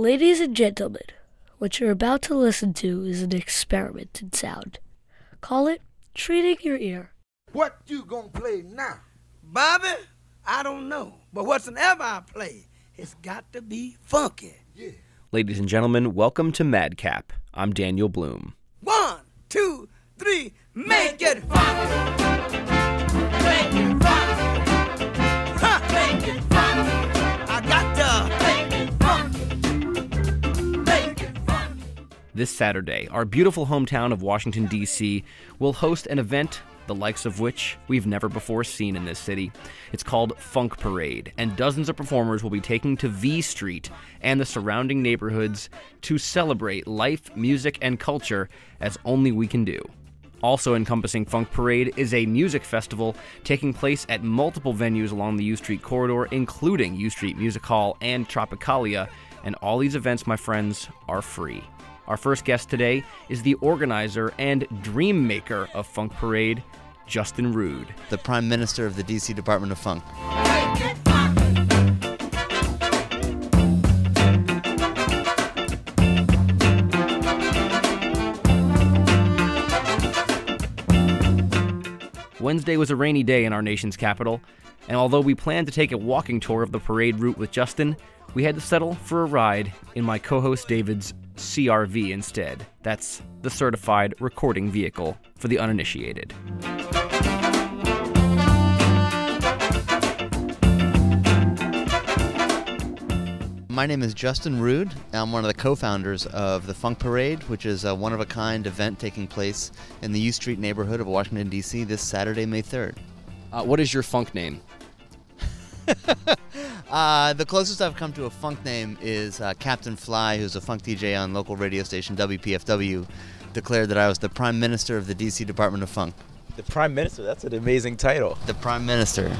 Ladies and gentlemen, what you're about to listen to is an experiment in sound. Call it treating your ear. What you gonna play now? Bobby, I don't know. But whatsoever I play, it's got to be funky. Yeah. Ladies and gentlemen, welcome to Madcap. I'm Daniel Bloom. One, two, three, make it funky. This Saturday, our beautiful hometown of Washington, D.C. will host an event the likes of which we've never before seen in this city. It's called Funk Parade, and dozens of performers will be taking to V Street and the surrounding neighborhoods to celebrate life, music, and culture as only we can do. Also encompassing Funk Parade is a music festival taking place at multiple venues along the U Street corridor, including U Street Music Hall and Tropicalia, and all these events, my friends, are free. Our first guest today is the organizer and dream maker of Funk Parade, Justin Rude. the Prime Minister of the DC Department of Funk. Wednesday was a rainy day in our nation's capital, and although we planned to take a walking tour of the parade route with Justin, we had to settle for a ride in my co host David's CRV instead. That's the certified recording vehicle for the uninitiated. My name is Justin Rude. I'm one of the co-founders of the Funk Parade, which is a one-of-a-kind event taking place in the U Street neighborhood of Washington D.C. this Saturday, May 3rd. Uh, what is your funk name? Uh, the closest I've come to a funk name is uh, Captain Fly, who's a funk DJ on local radio station WPFW, declared that I was the Prime Minister of the D.C. Department of Funk. The Prime Minister, that's an amazing title. The Prime Minister.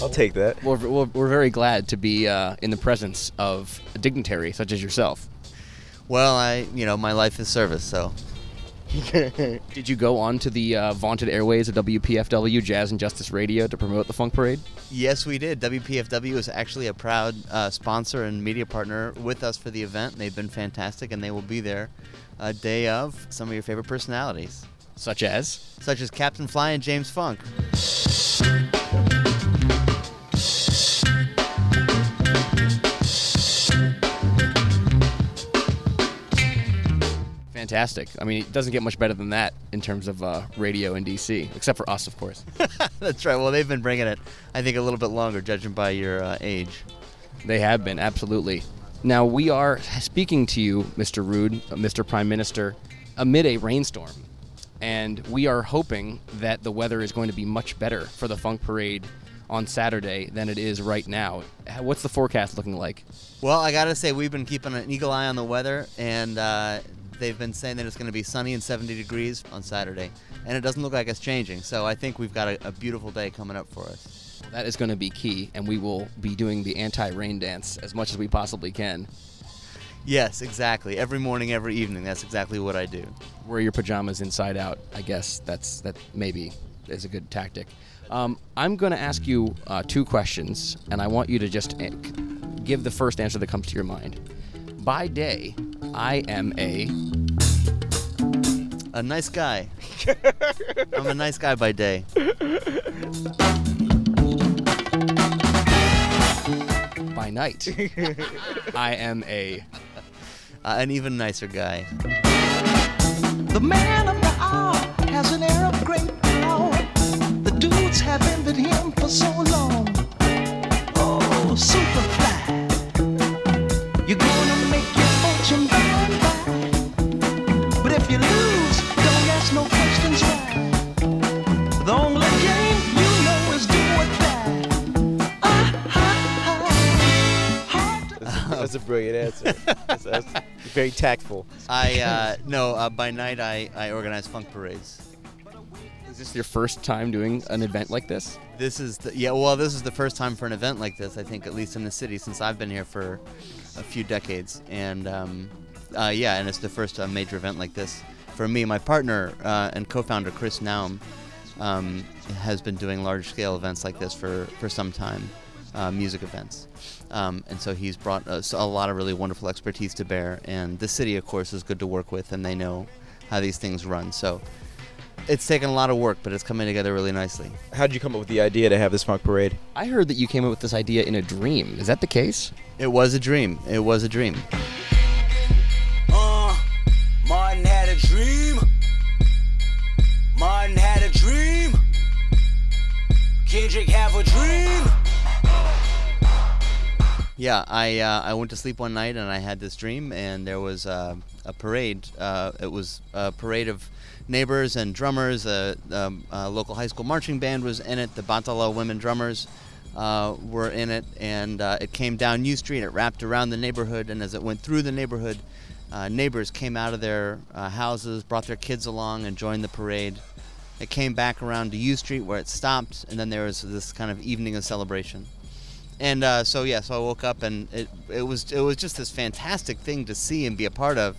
I'll take that. We're, we're, we're very glad to be uh, in the presence of a dignitary such as yourself. Well, I, you know, my life is service, so Did you go on to the uh, vaunted airways of WPFW Jazz and Justice Radio to promote the Funk Parade? Yes, we did. WPFW is actually a proud uh, sponsor and media partner with us for the event. They've been fantastic, and they will be there a day of some of your favorite personalities, Such as? such as Captain Fly and James Funk. Fantastic. I mean, it doesn't get much better than that in terms of uh, radio in DC, except for us, of course. That's right. Well, they've been bringing it, I think, a little bit longer, judging by your uh, age. They have been, absolutely. Now, we are speaking to you, Mr. Rude, uh, Mr. Prime Minister, amid a rainstorm. And we are hoping that the weather is going to be much better for the Funk Parade on Saturday than it is right now. What's the forecast looking like? Well, I gotta say, we've been keeping an eagle eye on the weather, and uh, they've been saying that it's going to be sunny and 70 degrees on Saturday, and it doesn't look like it's changing. So I think we've got a, a beautiful day coming up for us. That is going to be key, and we will be doing the anti rain dance as much as we possibly can. Yes, exactly. Every morning, every evening. That's exactly what I do. Wear your pajamas inside out. I guess that's that maybe is a good tactic. Um, I'm going to ask you uh, two questions, and I want you to just give the first answer that comes to your mind. By day, I am a A nice guy. I'm a nice guy by day. by night. I am a Uh, an even nicer guy. The man of the hour has an air of great power. The dudes have envied him for so long. Oh, Superfly, brilliant answer. That's, that's very tactful. I uh, no. Uh, by night, I, I organize funk parades. Is this your first time doing an event like this? This is the, yeah. Well, this is the first time for an event like this. I think at least in the city since I've been here for a few decades, and um, uh, yeah, and it's the first uh, major event like this for me. My partner uh, and co-founder Chris Naum um, has been doing large scale events like this for, for some time, uh, music events. Um, and so he's brought us a lot of really wonderful expertise to bear. And the city, of course, is good to work with, and they know how these things run. So it's taken a lot of work, but it's coming together really nicely. How did you come up with the idea to have this funk parade? I heard that you came up with this idea in a dream. Is that the case? It was a dream. It was a dream. Uh, Martin had a dream. Martin had a dream. Kendrick have a dream. Yeah, I uh, I went to sleep one night and I had this dream, and there was uh, a parade. Uh, it was a parade of neighbors and drummers. A, um, local high school marching band was in it. The Batala women drummers uh, were in it, and uh, it came down U Street. It wrapped around the neighborhood, and as it went through the neighborhood, uh, neighbors came out of their houses, brought their kids along, and joined the parade. It came back around to U Street where it stopped, and then there was this kind of evening of celebration and uh, so yeah, so I woke up and it it was it was just this fantastic thing to see and be a part of,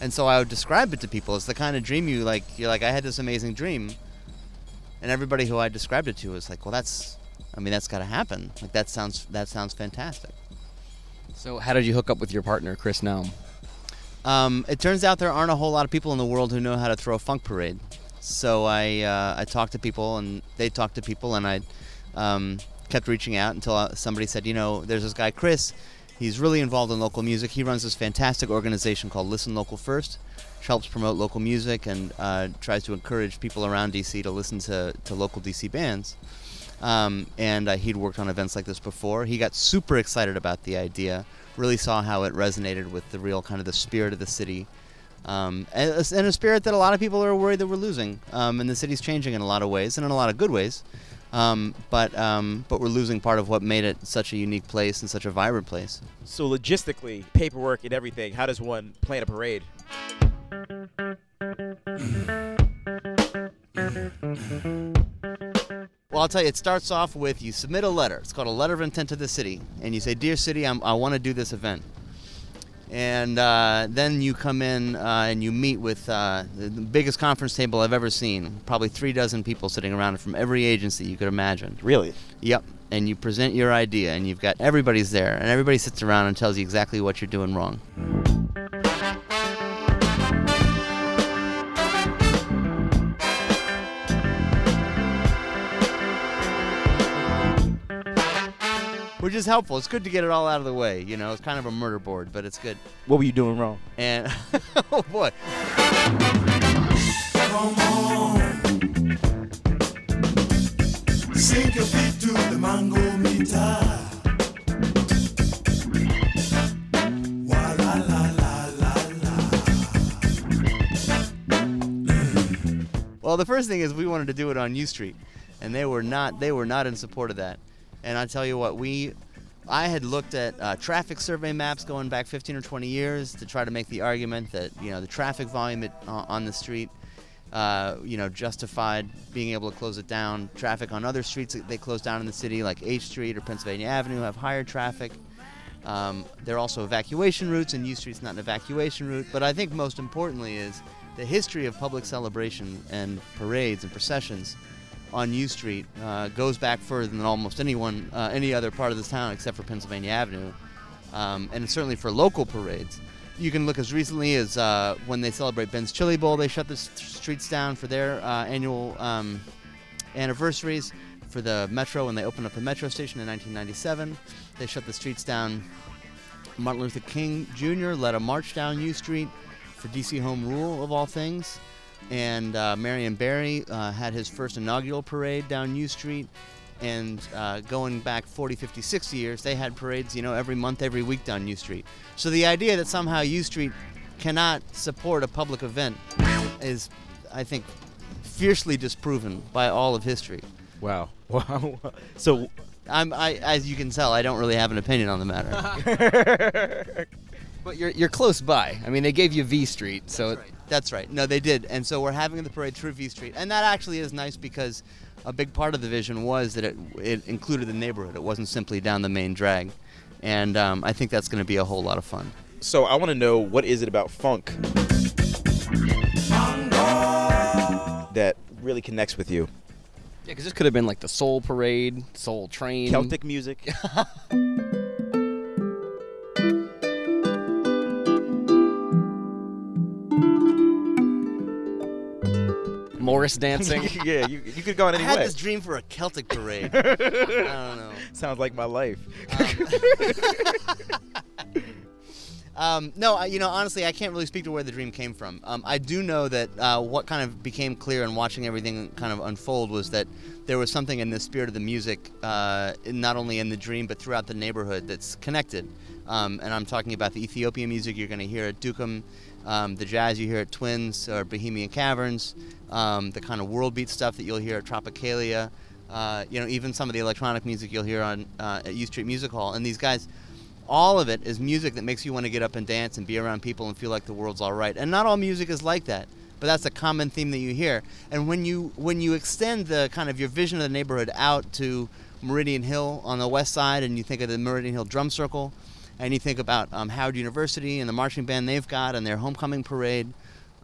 and so I would describe it to people. It's the kind of dream you like. You're like, I had this amazing dream, and everybody who I described it to was like, well, that's, I mean, that's got to happen. Like that sounds that sounds fantastic. So, how did you hook up with your partner, Chris Naum? Um, it turns out there aren't a whole lot of people in the world who know how to throw a funk parade. So I uh, I talked to people and they talked to people and I um, kept reaching out until uh, somebody said, you know, there's this guy Chris. He's really involved in local music. He runs this fantastic organization called Listen Local First, which helps promote local music and uh, tries to encourage people around DC to listen to, to local DC bands. Um, and uh, he'd worked on events like this before. He got super excited about the idea. Really saw how it resonated with the real kind of the spirit of the city, um, and, a- spirit that a lot of people are worried that we're losing. Um, and the city's changing in a lot of ways and in a lot of good ways. Um, but um, but we're losing part of what made it such a unique place and such a vibrant place. So logistically, paperwork and everything, how does one plan a parade? Well, I'll tell you, it starts off with you submit a letter. It's called a letter of intent to the city, and you say, "Dear city, I'm, I want to do this event." And uh, then you come in uh, and you meet with uh, the biggest conference table I've ever seen. Probably three dozen people sitting around from every agency you could imagine. Really? Yep. And you present your idea, and you've got everybody's there, and everybody sits around and tells you exactly what you're doing wrong. Is helpful. It's good to get it all out of the way. You know, it's kind of a murder board, but it's good. What were you doing wrong? And oh boy, Sink your feet to the mango meter. Wa la la la la la. Well, the first thing is we wanted to do it on U Street, and they were not. They were not in support of that. And I tell you what, we, I had looked at uh, traffic survey maps going back 15 or 20 years to try to make the argument that you know the traffic volume uh, on the street, uh, you know, justified being able to close it down. Traffic on other streets that they close down in the city, like H Street or Pennsylvania Avenue, have higher traffic. Um, there are also evacuation routes, and U Street's not an evacuation route. But I think most importantly is the history of public celebration and parades and processions on U Street uh, goes back further than almost anyone, uh, any other part of this town except for Pennsylvania Avenue, um, and certainly for local parades. You can look as recently as uh, when they celebrate Ben's Chili Bowl, they shut the streets down for their uh, annual um, anniversaries. For the Metro, when they opened up the Metro station in 1997, they shut the streets down. Martin Luther King Jr. led a march down U Street for DC Home Rule, of all things. And uh, Marion Barry uh, had his first inaugural parade down U Street. And uh, going back 40, 50, 60 years, they had parades, you know, every month, every week down U Street. So the idea that somehow U Street cannot support a public event is, I think, fiercely disproven by all of history. Wow. Wow. So I'm, I, as you can tell, I don't really have an opinion on the matter. But you're you're close by. I mean, they gave you V Street, so it- That's right. No, they did. And so we're having the parade through V Street. And that actually is nice because a big part of the vision was that it, it included the neighborhood. It wasn't simply down the main drag. And um, I think that's going to be a whole lot of fun. so I want to know what is it about funk that really connects with you? Yeah, because this could have been like the Soul Parade, Soul Train, Celtic music. Morris dancing. yeah, you, you could go on any I any had way. this dream for a Celtic parade. I don't know. Sounds like my life. Um, no, I, you know, honestly, I can't really speak to where the dream came from. Um, I do know that uh, what kind of became clear in watching everything kind of unfold was that there was something in the spirit of the music, uh, not only in the dream but throughout the neighborhood that's connected. Um, and I'm talking about the Ethiopian music you're going to hear at Dukem, um, the jazz you hear at Twins or Bohemian Caverns, um, the kind of world beat stuff that you'll hear at Tropicalia. Uh, you know, even some of the electronic music you'll hear on uh, at U Street Music Hall. And these guys all of it is music that makes you want to get up and dance and be around people and feel like the world's all right. And not all music is like that, but that's a common theme that you hear. And when you when you extend the kind of your vision of the neighborhood out to Meridian Hill on the west side, and you think of the Meridian Hill Drum Circle, and you think about um, Howard University and the marching band they've got and their homecoming parade,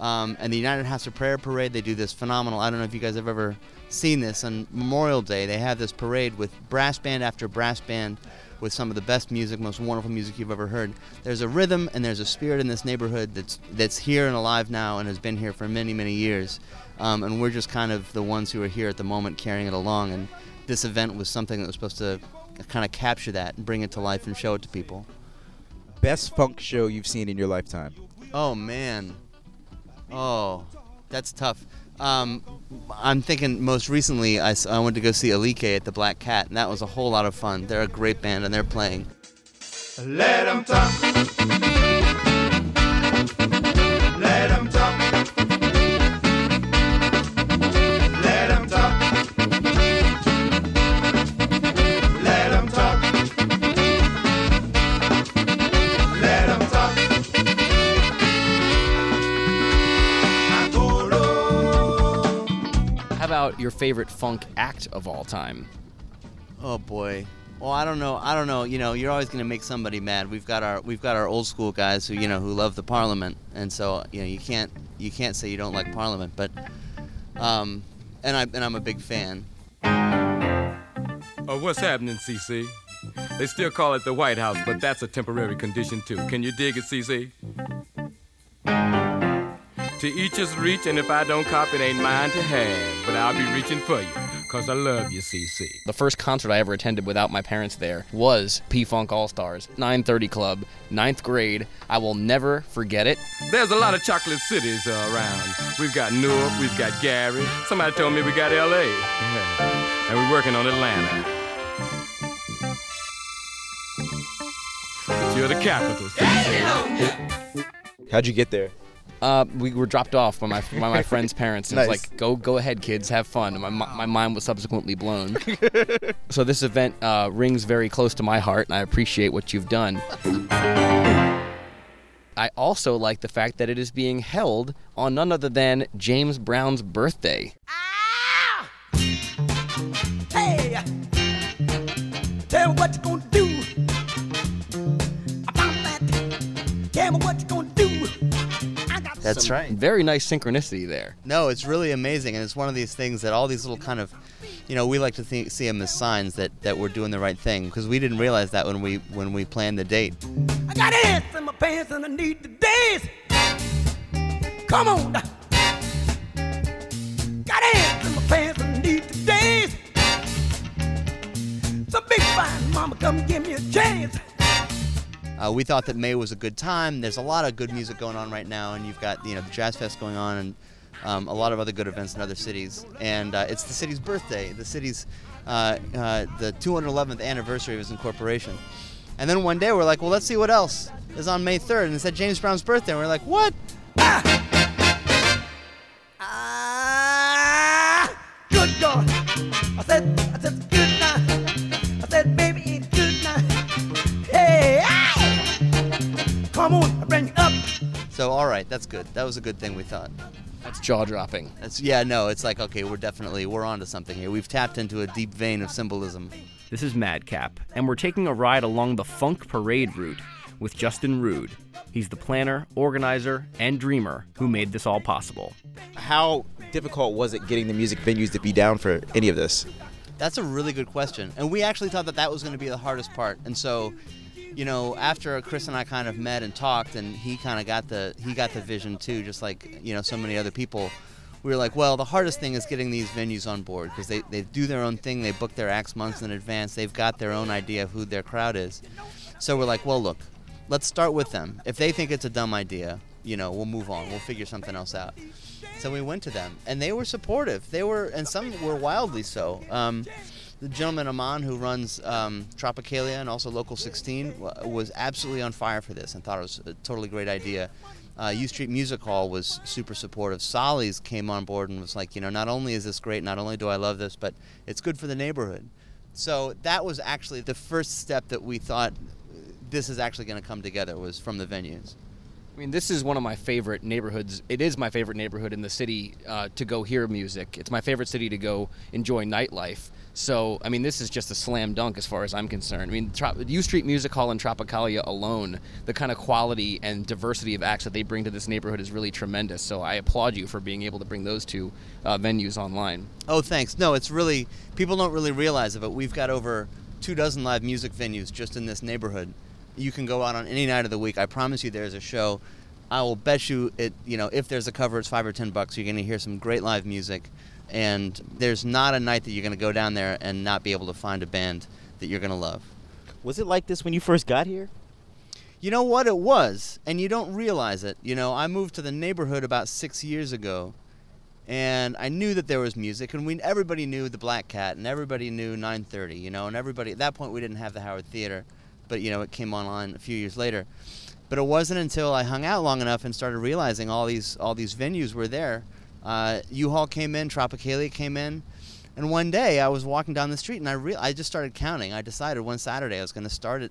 um, and the United House of Prayer parade. They do this phenomenal. I don't know if you guys have ever seen this on Memorial Day. They have this parade with brass band after brass band with some of the best music, most wonderful music you've ever heard. There's a rhythm and there's a spirit in this neighborhood that's that's here and alive now and has been here for many many years. Um, and we're just kind of the ones who are here at the moment carrying it along. And this event was something that was supposed to kind of capture that and bring it to life and show it to people. Best funk show you've seen in your lifetime. Oh man. Oh, that's tough. Um, I'm thinking most recently I went to go see Alike at the Black Cat, and that was a whole lot of fun. They're a great band, and they're playing. Let 'em talk. About your favorite funk act of all time? Oh boy. Well, I don't know. I don't know. You know, you're always going to make somebody mad. We've got our we've got our old school guys who you know who love the Parliament, and so you know you can't you can't say you don't like Parliament, but um, and I and I'm a big fan. Oh, what's happening, CC? They still call it the White House, but that's a temporary condition too. Can you dig it, CC? To each his reach, and if I don't cop, it ain't mine to have. But I'll be reaching for you, cause I love you, CC. The first concert I ever attended without my parents there was P Funk All Stars, 930 Club, ninth grade. I will never forget it. There's a lot of chocolate cities uh, around. We've got Newark, we've got Gary. Somebody told me we got LA. Yeah. And we're working on Atlanta. But you're the capital, CC. How'd you get there? Uh, we were dropped off by my by my friend's parents, and it was like, "Go, go ahead, kids, have fun." And my my mind was subsequently blown. so this event uh, rings very close to my heart, and I appreciate what you've done. I also like the fact that it is being held on none other than James Brown's birthday. Hey, That's right. Very nice synchronicity there. No, it's really amazing, and it's one of these things that all these little kind of, you know, we like to think, see them as signs that, that we're doing the right thing because we didn't realize that when we when we planned the date. I got ants in my pants and I need to dance. Come on. now. Got ants in my pants and I need to dance. So big fine mama, come give me a chance. Uh, we thought that May was a good time. There's a lot of good music going on right now, and you've got you know the Jazz Fest going on, and um, a lot of other good events in other cities. And uh, it's the city's birthday, the city's uh, uh, the 211th anniversary of its incorporation. And then one day we're like, well, let's see what else is on May 3rd, and it said James Brown's birthday, and we're like, what? Ah, Come on, bring you up. So all right, that's good. That was a good thing we thought. That's jaw dropping. That's yeah, no, it's like okay, we're definitely we're onto something here. We've tapped into a deep vein of symbolism. This is Madcap, and we're taking a ride along the Funk Parade route with Justin Rude. He's the planner, organizer, and dreamer who made this all possible. How difficult was it getting the music venues to be down for any of this? That's a really good question. And we actually thought that that was going to be the hardest part. And so, you know, after Chris and I kind of met and talked, and he kind of got the he got the vision too, just like you know so many other people. We were like, well, the hardest thing is getting these venues on board because they, they do their own thing. They book their acts months in advance. They've got their own idea of who their crowd is. So we're like, well, look, let's start with them. If they think it's a dumb idea, you know, we'll move on. We'll figure something else out. So we went to them, and they were supportive. They were, and some were wildly so. Um, the gentleman Aman, who runs um, Tropicalia and also Local 16, wa- was absolutely on fire for this and thought it was a totally great idea. Uh, U Street Music Hall was super supportive. Solly's came on board and was like, you know, not only is this great, not only do I love this, but it's good for the neighborhood. So that was actually the first step that we thought uh, this is actually going to come together was from the venues. I mean, this is one of my favorite neighborhoods. It is my favorite neighborhood in the city uh, to go hear music. It's my favorite city to go enjoy nightlife. So, I mean, this is just a slam dunk as far as I'm concerned. I mean, U Street Music Hall and Tropicalia alone, the kind of quality and diversity of acts that they bring to this neighborhood is really tremendous. So, I applaud you for being able to bring those two uh, venues online. Oh, thanks. No, it's really people don't really realize it, but we've got over two dozen live music venues just in this neighborhood. You can go out on any night of the week. I promise you, there's a show. I will bet you it. You know, if there's a cover, it's five or ten bucks. You're going to hear some great live music, and there's not a night that you're going to go down there and not be able to find a band that you're going to love. Was it like this when you first got here? You know what it was, and you don't realize it. You know, I moved to the neighborhood about six years ago, and I knew that there was music, and we everybody knew the Black Cat, and everybody knew 9:30. You know, and everybody at that point we didn't have the Howard Theater, but you know it came online a few years later. But it wasn't until I hung out long enough and started realizing all these all these venues were there. Uh, U Hall came in, Tropicalia came in, and one day I was walking down the street and I re- I just started counting. I decided one Saturday I was going to start at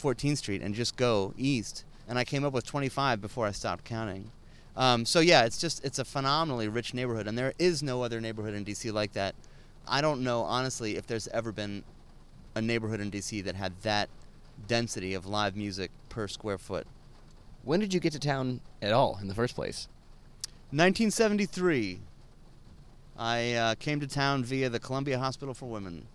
14th Street and just go east, and I came up with 25 before I stopped counting. Um, so yeah, it's just it's a phenomenally rich neighborhood, and there is no other neighborhood in DC like that. I don't know honestly if there's ever been a neighborhood in DC that had that density of live music per square foot. When did you get to town at all in the first place? 1973. I uh, came to town via the Columbia Hospital for Women.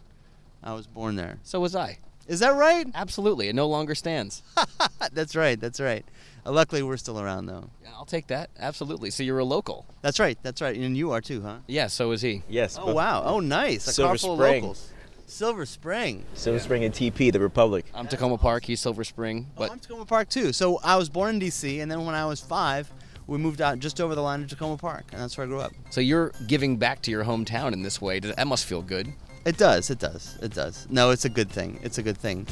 I was born there. So was I. Is that right? Absolutely. It no longer stands. that's right. That's right. Uh, luckily, we're still around though. Yeah, I'll take that. Absolutely. So you're a local. That's right. That's right. And you are too, huh? Yeah, so is he. Yes. Oh but wow. Oh nice. A Silver car of Spring. locals. Silver Spring. Silver Spring and TP, the Republic. I'm Takoma Park. He's Silver Spring. But But I'm Takoma Park too. So I was born in D.C. and then when I was five, we moved out just over the line to Takoma Park, and that's where I grew up. so you're giving back to your hometown in this way. That must feel good. It does. It does. It does. No, it's a good thing. It's a good thing.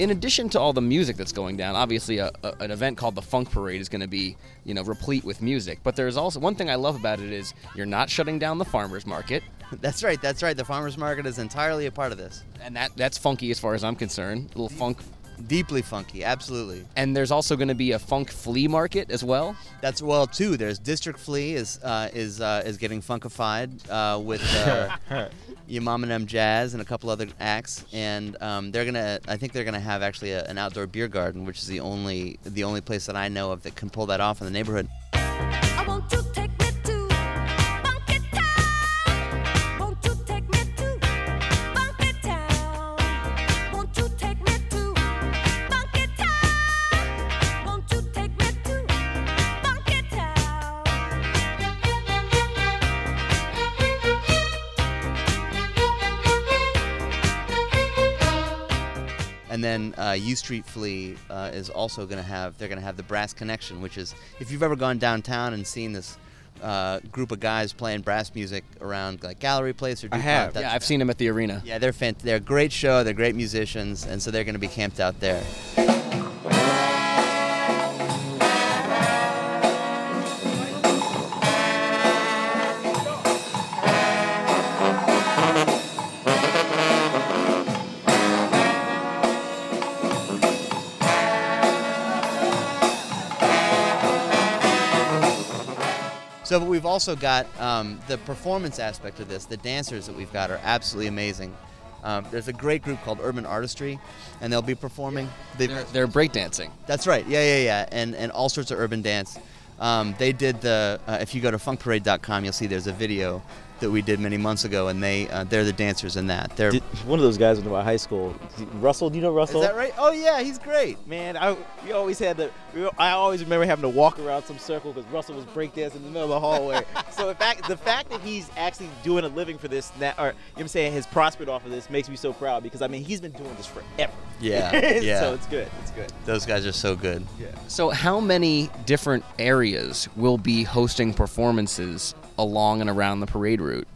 In addition to all the music that's going down, obviously a, a, an event called the Funk Parade is going to be, you know, replete with music. But there's also one thing I love about it is you're not shutting down the farmers market, That's right. That's right. The farmers market is entirely a part of this. and that that's funky as far as I'm concerned. A little funk. Deeply funky. Absolutely. And there's also going to be a funk flea market as well. That's well too. There's District Flea is uh, is uh, is getting funkified uh, with uh, your Mom and M Jazz and a couple other acts, and um, they're gonna. I think they're gonna have actually a, an outdoor beer garden, which is the only the only place that I know of that can pull that off in the neighborhood. Uh, U Street Flea uh, is also going to have, they're going to have the Brass Connection, which is, if you've ever gone downtown and seen this uh, group of guys playing brass music around like Gallery Place or I DuPont, have. that's Yeah, I've seen them at the arena. Yeah, they're fant- they're a great show. They're great musicians, and so they're going to be camped out there. So, but we've also got um, the performance aspect of this. The dancers that we've got are absolutely amazing. Um, there's a great group called Urban Artistry, and they'll be performing. They've, They're, they're breakdancing. that's right. Yeah, yeah, yeah. And and all sorts of urban dance. Um, they did the. Uh, if you go to funkparade.com, you'll see there's a video that we did many months ago, and they uh, they're the dancers in that. They're Did- one of those guys went to my high school. Russell, do you know Russell? is that right? Oh yeah, he's great. Man, I we always had the we, I always remember having to walk around some circle because Russell was breakdancing in the middle of the hallway. so the fact the fact that he's actually doing a living for this, na- or you know what I'm saying, has prospered off of this, makes me so proud because I mean he's been doing this forever. Yeah, yeah. so it's good. It's good. Those guys are so good. Yeah. So, how many different areas will be hosting performances along and around the parade route?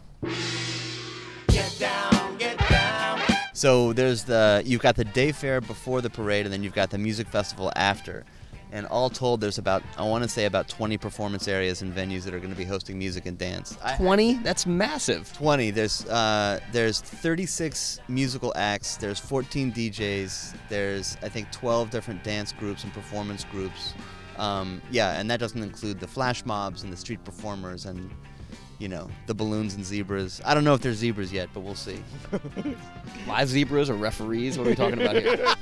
So there's the you've got the day fair before the parade, and then you've got the music festival after. And all told, there's about I want to say about 20 performance areas and venues that are going to be hosting music and dance. I- 20? That's massive. 20. There's uh, there's 36 musical acts. There's 14 DJs. There's I think 12 different dance groups and performance groups. Um, yeah, and that doesn't include the flash mobs and the street performers and you know the balloons and zebras. I don't know if there's zebras yet, but we'll see. Live zebras or referees? What are we talking about here?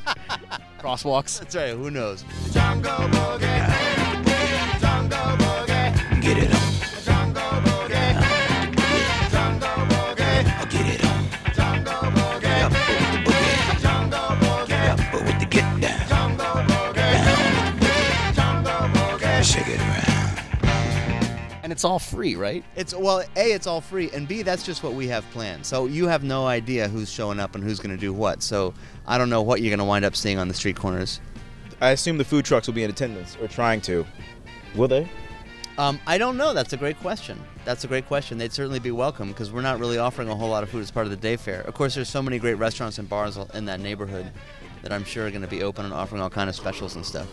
Crosswalks? That's right. Who knows? It's all free, right? It's well, a it's all free, and b that's just what we have planned. So you have no idea who's showing up and who's going to do what. So I don't know what you're going to wind up seeing on the street corners. I assume the food trucks will be in attendance or trying to. Will they? Um, I don't know. That's a great question. That's a great question. They'd certainly be welcome because we're not really offering a whole lot of food as part of the day fair. Of course, there's so many great restaurants and bars in that neighborhood that I'm sure are going to be open and offering all kind of specials and stuff.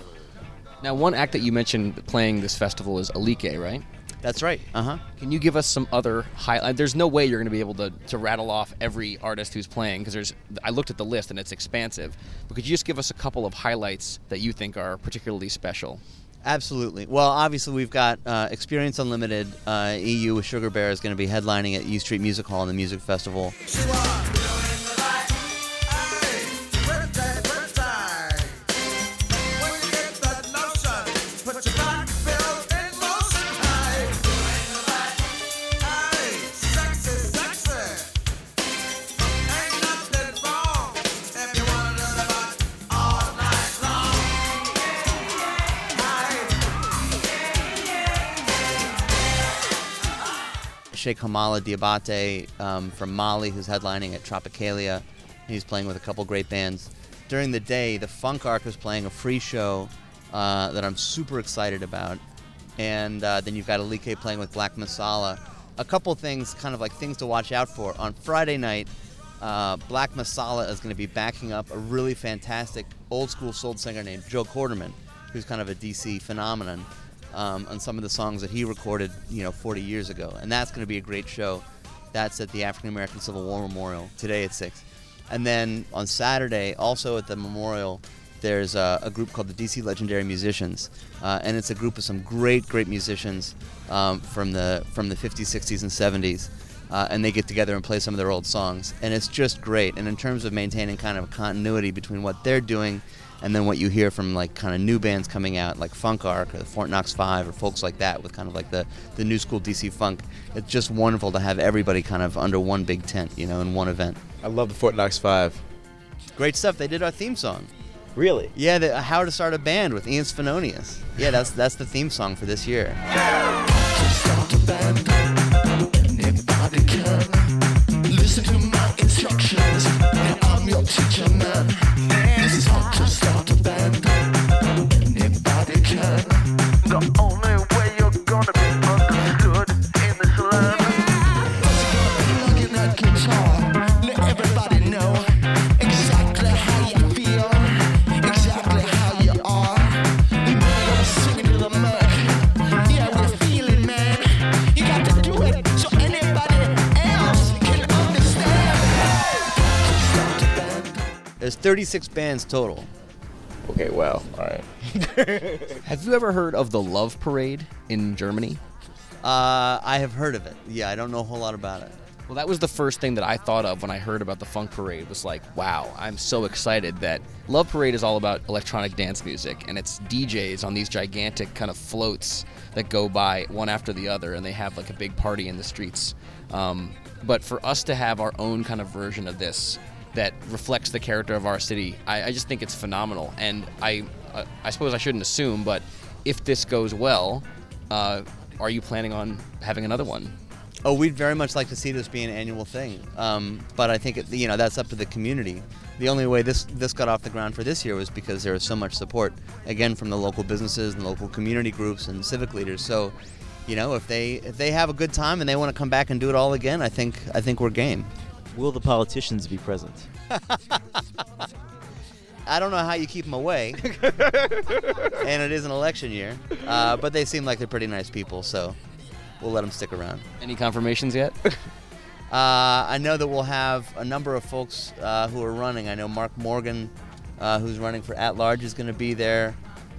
Now, one act that you mentioned playing this festival is Alike, right? That's right. Uh huh. Can you give us some other highlight? There's no way you're going to be able to, to rattle off every artist who's playing because there's. I looked at the list and it's expansive. But could you just give us a couple of highlights that you think are particularly special? Absolutely. Well, obviously, we've got uh, Experience Unlimited uh, EU with Sugar Bear is going to be headlining at U Street Music Hall in the music festival. Cheick Hamala Diabate um, from Mali, who's headlining at Tropicalia. He's playing with a couple great bands. During the day, the Funk Ark is playing a free show uh, that I'm super excited about. And uh, then you've got Alike playing with Black Masala. A couple things, kind of like things to watch out for. On Friday night, uh, Black Masala is going to be backing up a really fantastic old school soul singer named Joe Quarterman, who's kind of a DC phenomenon um, on some of the songs that he recorded, you know, 40 years ago. And that's going to be a great show. That's at the African American Civil War Memorial today at 6. And then on Saturday, also at the memorial, there's a, a group called the DC Legendary Musicians, uh, and it's a group of some great, great musicians um, from the from the 50s, 60s, and 70s. Uh, and they get together and play some of their old songs, and it's just great. And in terms of maintaining kind of a continuity between what they're doing and then what you hear from like kind of new bands coming out like Funk Ark or the Fort Knox Five or folks like that with kind of like the the new school DC funk. It's just wonderful to have everybody kind of under one big tent, you know, in one event. I love the Fort Knox Five. Great stuff. They did our theme song. Really? Yeah, the, uh, How to Start a Band with Ian Svenonius. Yeah, that's that's the theme song for this year. Anybody can listen to start a band. Anybody can. The only 36 bands total. Okay, wow. All right. Have you ever heard of the Love Parade in Germany? Uh, I have heard of it. Yeah, I don't know a whole lot about it. Well, that was the first thing that I thought of when I heard about the Funk Parade. Was like, wow, I'm so excited that Love Parade is all about electronic dance music, and it's DJs on these gigantic kind of floats that go by one after the other, and they have like a big party in the streets. Um, but for us to have our own kind of version of this that reflects the character of our city, I, I just think it's phenomenal. And I, uh, I suppose I shouldn't assume, but if this goes well, uh, are you planning on having another one? Oh, we'd very much like to see this be an annual thing, um, but I think it, you know that's up to the community. The only way this this got off the ground for this year was because there was so much support, again from the local businesses and local community groups and civic leaders. So, you know, if they if they have a good time and they want to come back and do it all again, I think I think we're game. Will the politicians be present? I don't know how you keep them away, and it is an election year, uh, but they seem like they're pretty nice people, so we'll let them stick around. Any confirmations yet? Uh, I know that we'll have a number of folks uh, who are running. I know Marc Morgan, uh, who's running for at large, is going to be there.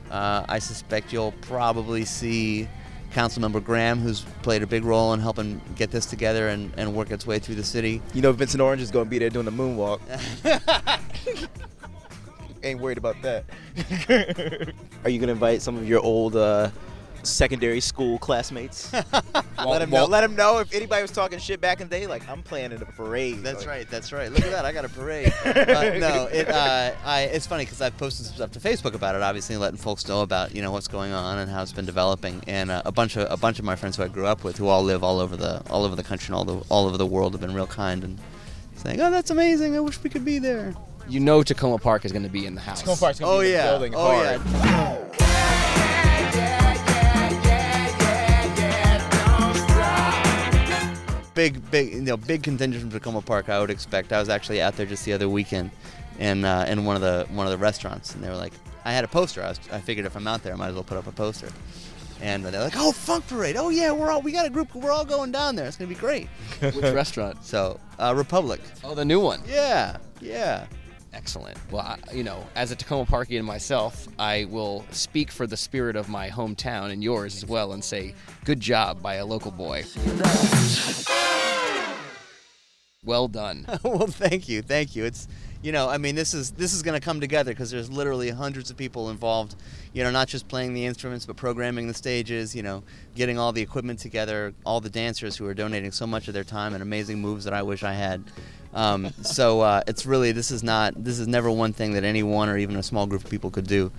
Uh, I suspect you'll probably see Councilmember Graham, who's played a big role in helping get this together and, and work its way through the city. You know, Vincent Orange is going to be there doing the moonwalk. Ain't worried about that. Are you going to invite some of your old uh, secondary school classmates? let them know. Let them know if anybody was talking shit back in the day. Like I'm planning a parade. That's Like, right. That's right. Look at that. I got a parade. uh, no, it. Uh, I. It's funny because I've posted some stuff to Facebook about it. Obviously, letting folks know about you know what's going on and how it's been developing. And uh, a bunch of a bunch of my friends who I grew up with, who all live all over the all over the country and all the all over the world, have been real kind and saying, "Oh, that's amazing. I wish we could be there." You know Takoma Park is going to be in the house. Takoma Park's gonna Oh be in the building Oh hard. yeah. Big, big, you know, big contingent from Takoma Park. I would expect. I was actually out there just the other weekend, in uh, in one of the one of the restaurants, and they were like, I had a poster. I was, I figured if I'm out there, I might as well put up a poster. And they're like, "Oh, Funk Parade! Oh yeah, we're all we got a group. We're all going down there. It's gonna be great." Which restaurant? So, uh, Republic. Oh, the new one. Yeah, yeah. Excellent. Well, I, you know, as a Takoma Parkian myself, I will speak for the spirit of my hometown and yours as well and say, good job by a local boy. Well done. well, thank you, thank you. It's you know, I mean, this is this is going to come together because there's literally hundreds of people involved. You know, not just playing the instruments, but programming the stages. You know, getting all the equipment together, all the dancers who are donating so much of their time and amazing moves that I wish I had. Um, so uh, it's really this is not this is never one thing that any one or even a small group of people could do.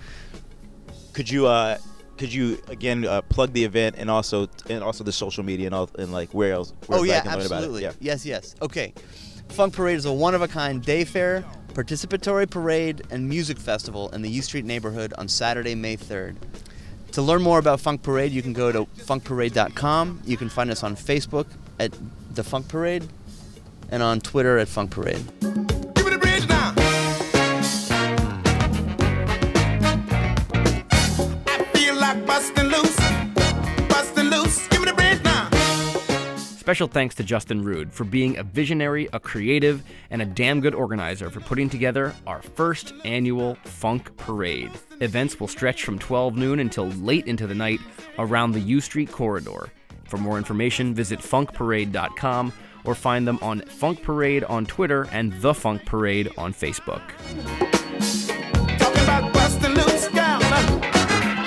Could you uh could you again uh, plug the event and also and also the social media and all and like where else? Where oh yeah, can learn about it? absolutely. Yeah. Yes, yes. Okay. Funk Parade is a one-of-a-kind day fair, participatory parade, and music festival in the U Street neighborhood on Saturday, May 3rd. To learn more about Funk Parade, you can go to funkparade.com. You can find us on Facebook at the Funk Parade, and on Twitter at Funk Parade. Give me the bridge now. I feel like busting loose, busting loose. Give me the bridge now. Special thanks to Justin Rude for being a visionary, a creative, and a damn good organizer for putting together our first annual Funk Parade. Events will stretch from 12 noon until late into the night around the U Street corridor. For more information, visit funkparade.com or find them on Funk Parade on Twitter and The Funk Parade on Facebook. Talking about busting loose, girl.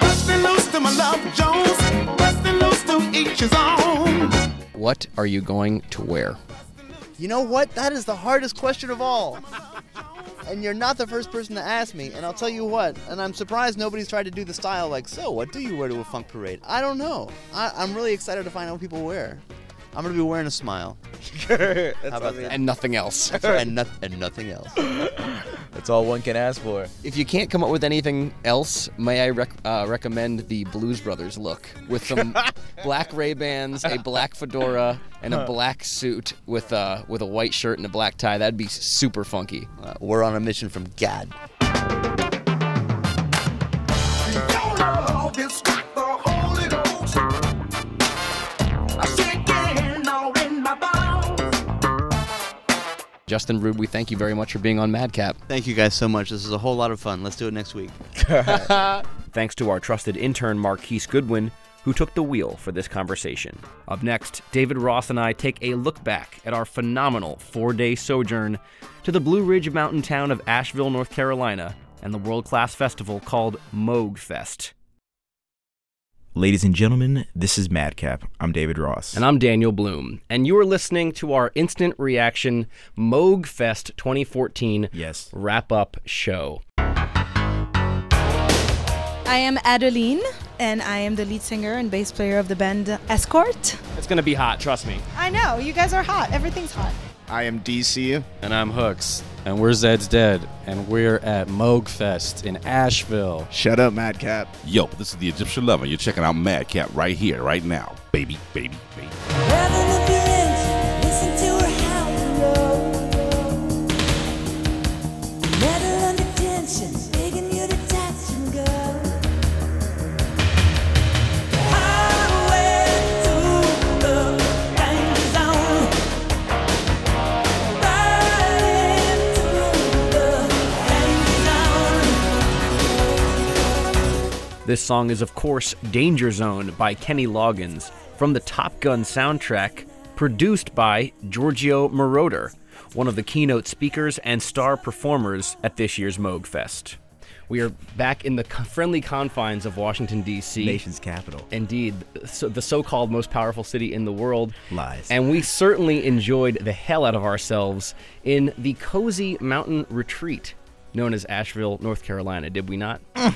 Busting loose to my love Jones. Busting loose to each his own. What are you going to wear? You know what? That is the hardest question of all. And you're not the first person to ask me. And I'll tell you what, and I'm surprised nobody's tried to do the style like, so what do you wear to a funk parade? I don't know. I, I'm really excited to find out what people wear. I'm going to be wearing a smile. That's How about that? And nothing else. and, no- and nothing else. That's all one can ask for. If you can't come up with anything else, may I rec- uh, recommend the Blues Brothers look with some black Ray Bans, a black fedora, and a black suit with uh, with a white shirt and a black tie. That'd be super funky. Uh, we're on a mission from Gad. Justin Rude, we thank you very much for being on Madcap. Thank you guys so much. This is a whole lot of fun. Let's do it next week. Thanks to our trusted intern, Marquise Goodwin, who took the wheel for this conversation. Up next, David Ross and I take a look back at our phenomenal four day sojourn to the Blue Ridge mountain town of Asheville, North Carolina, and the world class festival called Moog Fest. Ladies and gentlemen, this is Madcap. I'm David Ross. And I'm Daniel Bloom, and you are listening to our instant reaction Moog Fest 2014 yes. wrap up show. I am Adeline, and I am the lead singer and bass player of the band Escort. It's gonna be hot, trust me. I know, you guys are hot. Everything's hot. I am DC. And I'm Hooks. And we're Zed's Dead. And we're at Moog Fest in Asheville. Shut up, Madcap. Yo, this is the Egyptian Lover. You're checking out Madcap right here, right now. Baby, baby, baby. This song is, of course, Danger Zone by Kenny Loggins from the Top Gun soundtrack, produced by Giorgio Moroder, one of the keynote speakers and star performers at this year's Moog Fest. We are back in the friendly confines of Washington, D.C. Nation's capital. Indeed, so the so called most powerful city in the world. Lies. And we certainly enjoyed the hell out of ourselves in the cozy mountain retreat known as Asheville, North Carolina, did we not? Mm.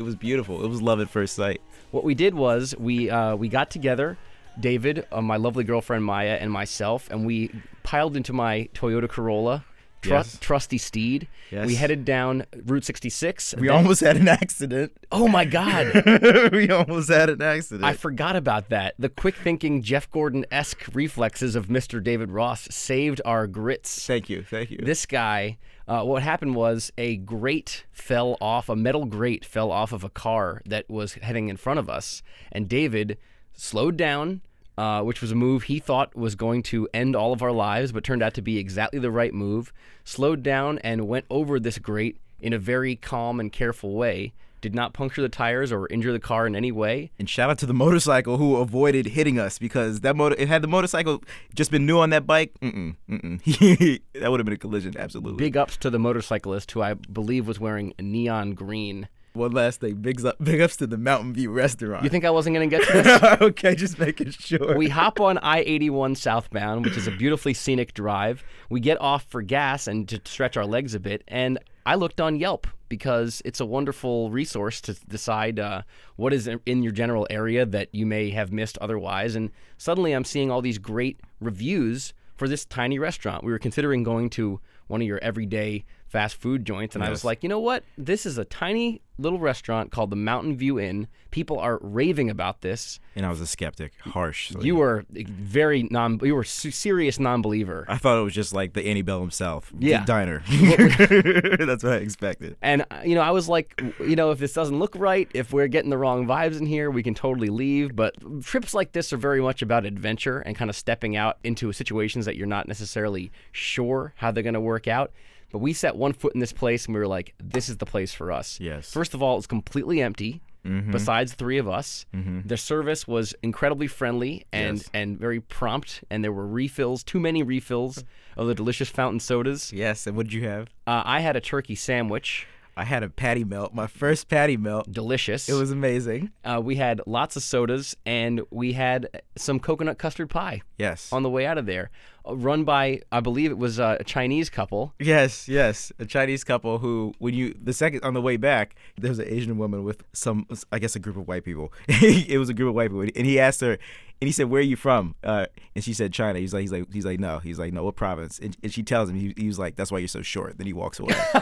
It was beautiful. It was love at first sight. What we did was we uh, we got together, David, uh, my lovely girlfriend Maya, and myself, and we piled into my Toyota Corolla, tru- Yes. trusty steed. Yes. We headed down Route 66. We then- almost had an accident. Oh my God! we almost had an accident. I forgot about that. The quick thinking Jeff Gordon esque reflexes of Mr. David Ross saved our grits. Thank you. Thank you. This guy, uh, what happened was a grate fell off, a metal grate fell off of a car that was heading in front of us. And David slowed down, uh, which was a move he thought was going to end all of our lives, but turned out to be exactly the right move. Slowed down and went over this grate in a very calm and careful way. Did not puncture the tires or injure the car in any way. And shout out to the motorcycle who avoided hitting us because that motor, it had the motorcycle just been new on that bike, mm-mm, mm-mm. that would have been a collision, absolutely. Big ups to the motorcyclist who I believe was wearing neon green. One last thing, big, up, big ups to the Mountain View restaurant. You think I wasn't going to get to this? okay, just making sure. we hop on I 81 southbound, which is a beautifully scenic drive. We get off for gas and to stretch our legs a bit. And I looked on Yelp because it's a wonderful resource to decide uh, what is in your general area that you may have missed otherwise. And suddenly I'm seeing all these great reviews for this tiny restaurant. We were considering going to one of your everyday fast food joints, and I was like, you know what? This is a tiny little restaurant called the Mountain View Inn. People are raving about this. and I was a skeptic, harsh. You were very non. You were serious non-believer. I thought it was just like the Antebellum South Yeah. diner. That's what I expected. And uh, you know, I was like, you know, if this doesn't look right, if we're getting the wrong vibes in here, we can totally leave. But trips like this are very much about adventure and kind of stepping out into situations that you're not necessarily sure how they're going to work out. But we set one foot in this place and we were like, this is the place for us. Yes. First of all, it's completely empty. Mhm. Besides three of us, Mhm. the service was incredibly friendly and Yes. and very prompt, and there were refills, too many refills of the delicious fountain sodas. Yes, and what did you have? Uh, I had a turkey sandwich. I had a patty melt, my first patty melt. Delicious. It was amazing. Uh, we had lots of sodas, and we had some coconut custard pie. Yes. On the way out of there, run by I believe it was uh, a Chinese couple. Yes, yes, a Chinese couple who, when you the second on the way back, there was an Asian woman with some, I guess, a group of white people. it was a group of white people, and he asked her, and he said, "Where are you from?" Uh, and she said, "China." He's like, he's like, he's like, no, he's like, no, what province? And, and she tells him, he, he was like, "That's why you're so short." Then he walks away.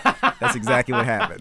That's exactly what happened.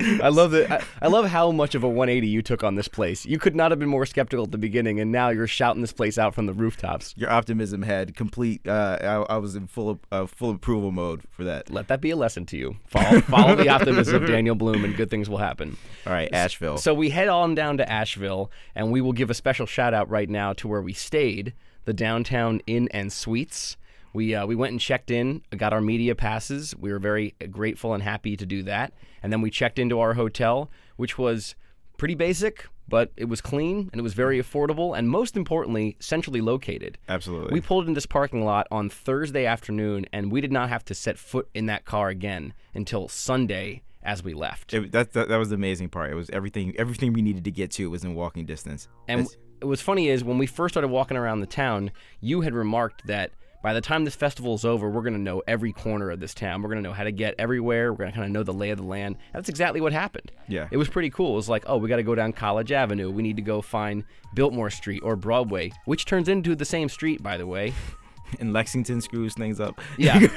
I love that. I, I love how much of a 180 you took on this place. You could not have been more skeptical at the beginning, and now you're shouting this place out from the rooftops. Your optimism had complete. Uh, I, I was in full uh, full approval mode for that. Let that be a lesson to you. Follow, follow the optimism of Daniel Bloom, and good things will happen. All right, Asheville. So we head on down to Asheville, and we will give a special shout out right now to where we stayed, the Downtown Inn and Suites. We uh, we went and checked in, got our media passes. We were very grateful and happy to do that. And then we checked into our hotel, which was pretty basic, but it was clean and it was very affordable, and most importantly, centrally located. Absolutely. We pulled in this parking lot on Thursday afternoon, and we did not have to set foot in that car again until Sunday as we left. It, that, that that was the amazing part. It was everything everything we needed to get to was in walking distance. And It's- what was funny is when we first started walking around the town, you had remarked that by the time this festival is over, we're going to know every corner of this town. We're going to know how to get everywhere. We're going to kind of know the lay of the land. That's exactly what happened. Yeah. It was pretty cool. It was like, oh, we got to go down College Avenue. We need to go find Biltmore Street or Broadway, which turns into the same street, by the way. and Lexington screws things up. Yeah.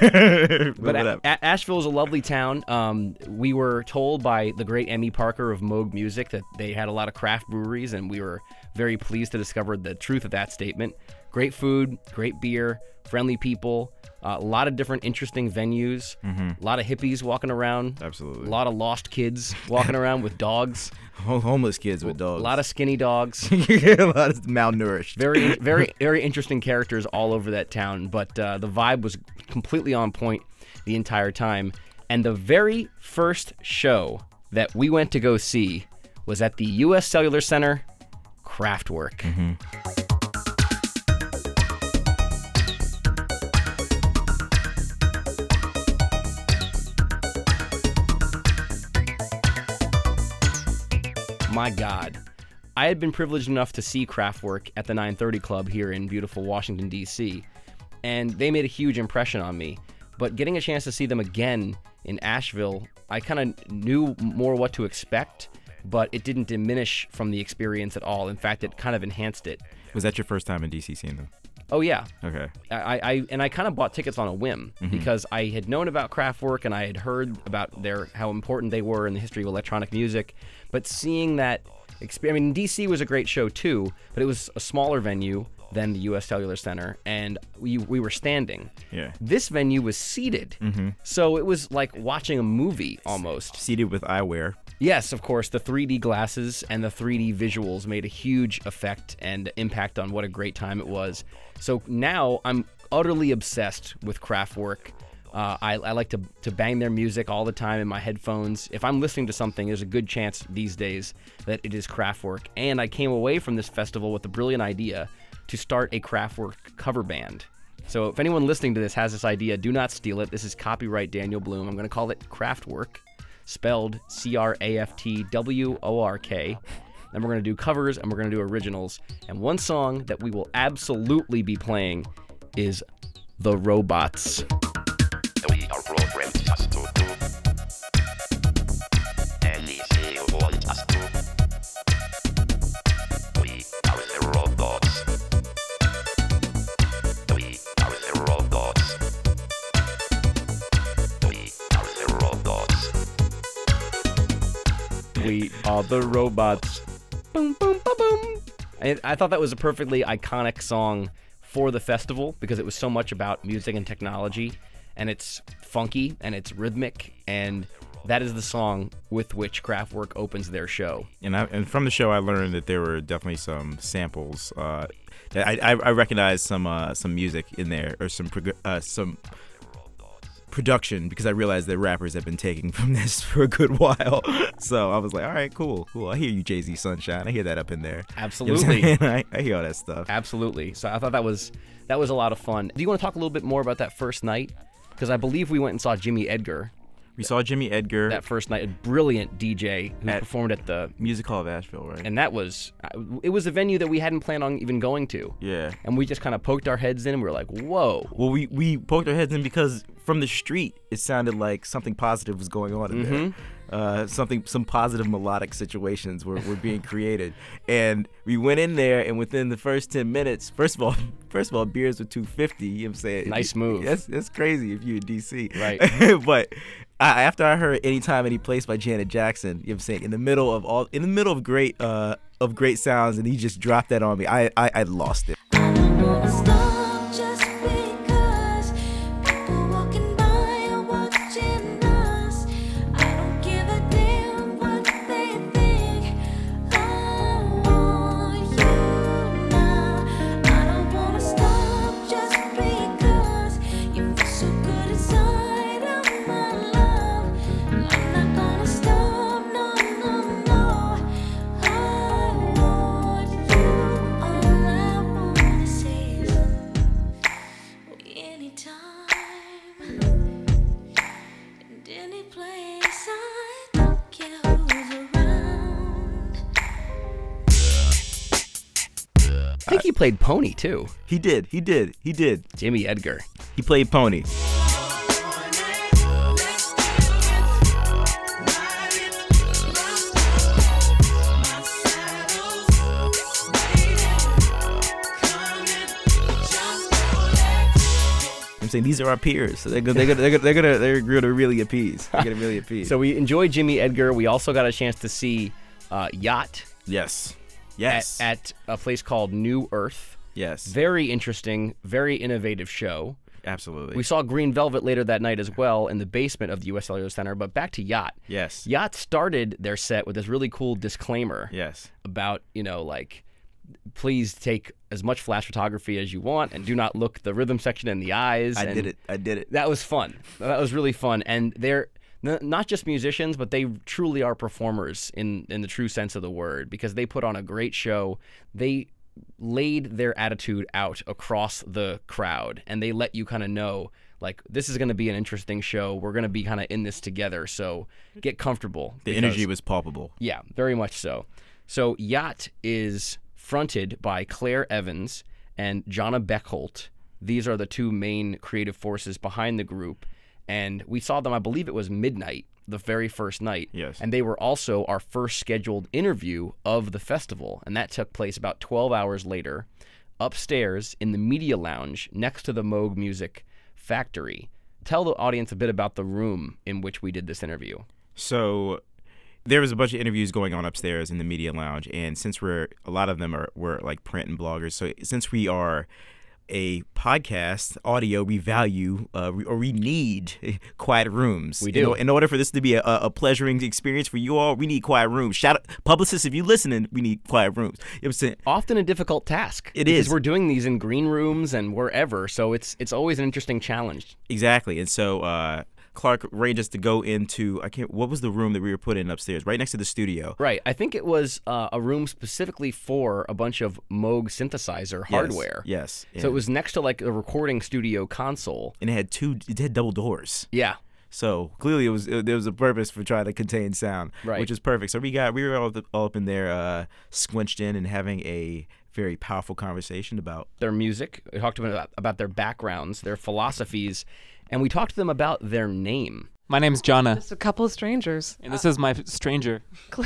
but A- Asheville is a lovely town. Um, we were told by the great Emmy Parker of Moog Music that they had a lot of craft breweries, and we were very pleased to discover the truth of that statement. Great food, great beer, friendly people, uh, a lot of different interesting venues, Mhm. a lot of hippies walking around. Absolutely. A lot of lost kids walking around with dogs. Homeless kids with dogs. A lot of skinny dogs. a lot of malnourished. Very, very, very interesting characters all over that town. But uh, the vibe was completely on point the entire time. And the very first show that we went to go see was at the U.S. Cellular Center, Kraftwerk. My God. I had been privileged enough to see Kraftwerk at the 930 Club here in beautiful Washington, D.C., and they made a huge impression on me. But getting a chance to see them again in Asheville, I kind of knew more what to expect, but it didn't diminish from the experience at all. In fact, it kind of enhanced it. Was that your first time in DC seeing them? Oh yeah. Okay. I, I and I kind of bought tickets on a whim Mhm. because I had known about Kraftwerk and I had heard about their how important they were in the history of electronic music, but seeing that experience, I mean DC was a great show too, but it was a smaller venue than the U.S. Cellular Center, and we we were standing. Yeah. This venue was seated, mm-hmm. so it was like watching a movie almost. Seated with eyewear. Yes, of course, the 3D glasses and the 3D visuals made a huge effect and impact on what a great time it was. So now I'm utterly obsessed with Kraftwerk. Uh, I, I like to, to bang their music all the time in my headphones. If I'm listening to something, there's a good chance these days that it is Kraftwerk. And I came away from this festival with a brilliant idea to start a Kraftwerk cover band. So if anyone listening to this has this idea, do not steal it. This is copyright Daniel Bloom. I'm going to call it Kraftwerk, spelled C R A F T W O R K. Then we're going to do covers and we're going to do originals. And one song that we will absolutely be playing is The Robots. We are the robots. Boom, boom, boom, boom. I, I thought that was a perfectly iconic song for the festival because it was so much about music and technology, and it's funky and it's rhythmic, and that is the song with which Kraftwerk opens their show. And I, and from the show, I learned that there were definitely some samples. Uh, that I, I I recognized some uh, some music in there or some prog- uh, some production because I realized that rappers have been taking from this for a good while. So I was like, all right, cool, cool. I hear you, Jay Z Sunshine. I hear that up in there. You know Absolutely. I, I hear all that stuff. Absolutely. So I thought that was that was a lot of fun. Do you want to talk a little bit more about that first night? Because I believe we went and saw Jimmy Edgar. We saw Jimmy Edgar that first night. A brilliant DJ who At performed at the Music Hall of Asheville, right? And that was it was a venue that we hadn't planned on even going to. Yeah. And we just kind of poked our heads in and we were like, "Whoa." Well, we we poked our heads in because from the street it sounded like something positive was going on in Mhm. there. Uh, something, some positive melodic situations were, were being created, and we went in there, and within the first ten minutes, first of all, first of all, beers were two fifty. You know what I'm saying? Nice move. That's that's crazy if you're in DC, Right. but I, after I heard "Anytime, Any Place" by Janet Jackson, you know what I'm saying, in the middle of all, in the middle of great, uh, of great sounds, and he just dropped that on me, I I, I lost it. Stop played Pony too. He did. He did. He did. Jimmy Edgar. He played Pony. I'm saying these are our peers, so they're gonna, they're gonna, they're gonna, they're gonna, they're gonna really appease. They're gonna really appease. So we enjoyed Jimmy Edgar. We also got a chance to see uh, Yacht. Yes. Yes. At, at a place called New Earth. Yes. Very interesting, very innovative show. Absolutely. We saw Green Velvet later that night as well in the basement of the U.S. Cellular Center. But back to Yacht. Yes. Yacht started their set with this really cool disclaimer. Yes. About you know like, please take as much flash photography as you want and do not look the rhythm section in the eyes. I and did it. I did it. That was fun. That was really fun. And they're n- not just musicians, but they truly are performers in in the true sense of the word because they put on a great show. They laid their attitude out across the crowd and they let you kind of know like this is going to be an interesting show. We're going to be kind of in this together. So get comfortable. The because- energy was palpable. yeah, very much so. So Yacht is fronted by Claire Evans and Jona Bechtolt. These are the two main creative forces behind the group. And we saw them, I believe it was midnight, the very first night. Yes. And they were also our first scheduled interview of the festival. And that took place about 12 hours later upstairs in the media lounge next to the Moog Music Factory. Tell the audience a bit about the room in which we did this interview. So there was a bunch of interviews going on upstairs in the media lounge, and since we're a lot of them are were like print and bloggers, so since we are a podcast audio, we value uh, or we need quiet rooms. We In do. o- In, order for this to be a, a pleasuring experience for you all, we need quiet rooms. Shout out, publicists, if you're listening, we need quiet rooms. You know what I'm saying? often a difficult task. It because is. We're doing these in green rooms and wherever, so it's it's always an interesting challenge. Exactly. And so uh, Clark arranged us to go into I can't. What was the room that we were put in upstairs, right next to the studio? Right. I think it was uh, a room specifically for a bunch of Moog synthesizer hardware. yes, So it was next to like a recording studio console. And it had two. It had double doors. Yeah. So clearly, it was it, there was a purpose for trying to contain sound, Right. which is perfect. So we got we were all, up- all up in there, uh, squinched in and having a very powerful conversation about Their music. We talked about, about their backgrounds, their philosophies, and we talked to them about their name. My name's Jona, Just a couple of strangers. and this is my stranger.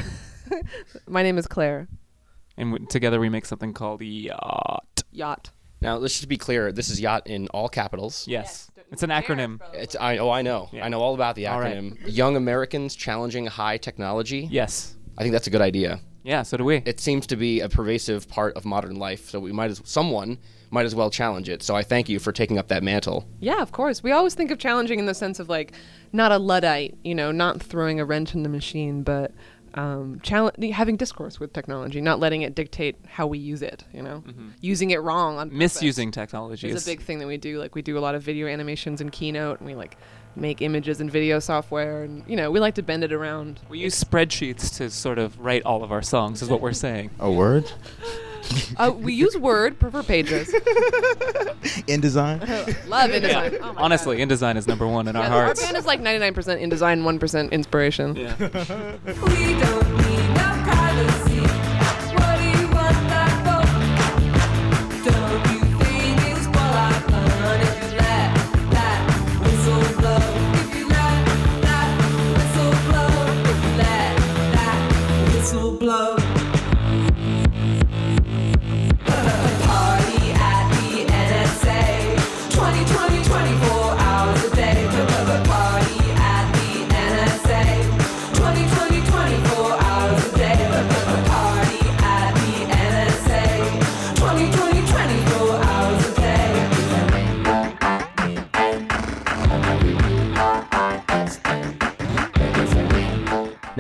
My name is Claire. And w- together we make something called Yacht. Yacht. Now, let's just be clear. This is yacht in all capitals. Yes. It's an acronym. It's I oh I know. I know all about the All right. acronym. Young Americans challenging high technology. Yes. I think that's a good idea. Yeah, so do we. It seems to be a pervasive part of modern life, so we might as someone might as well challenge it. So I thank you for taking up that mantle. Yeah, of course. We always think of challenging in the sense of like not a luddite, you know, not throwing a wrench in the machine, but um, challenge having discourse with technology, not letting it dictate how we use it. You know, using it wrong on Misusing technology is is a big thing that we do. Like we do a lot of video animations in Keynote, and we like make images in video software, and you know, we like to bend it around. We use spreadsheets to sort of write all of our songs, is what we're saying. A word? Uh, we use Word, prefer Pages. InDesign? Love InDesign. Oh my Honestly, InDesign is number one in our Yeah, hearts. Our band is like 99% InDesign, 1% inspiration. Yeah. Blow.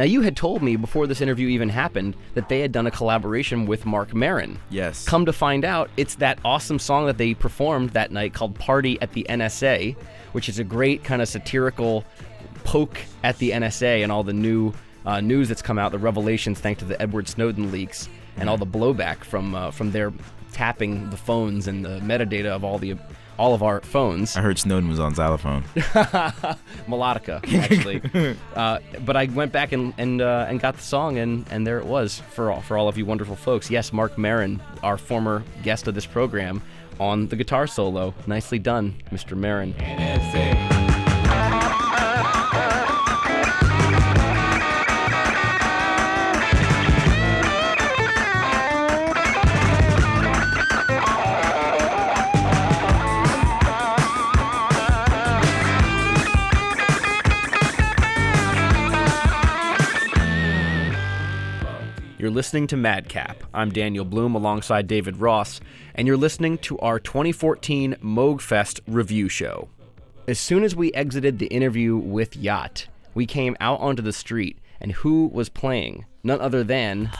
Now you had told me before this interview even happened that they had done a collaboration with Marc Maron. Yes. Come to find out, it's that awesome song that they performed that night called "Party at the NSA," which is a great kind of satirical poke at the NSA and all the new uh, news that's come out, the revelations thanks to the Edward Snowden leaks and all the blowback from uh, from their tapping the phones and the metadata of all the all of our phones. I heard Snowden was on xylophone. melodica actually uh, but i went back and and, uh, and got the song and and there it was for all for all of you wonderful folks yes Marc Maron, our former guest of this program on the guitar solo nicely done mr Maron. Listening to Madcap. I'm Daniel Bloom alongside David Ross, and you're listening to our 2014 Moogfest review show. As soon as we exited the interview with Yacht, we came out onto the street, and who was playing? None other than.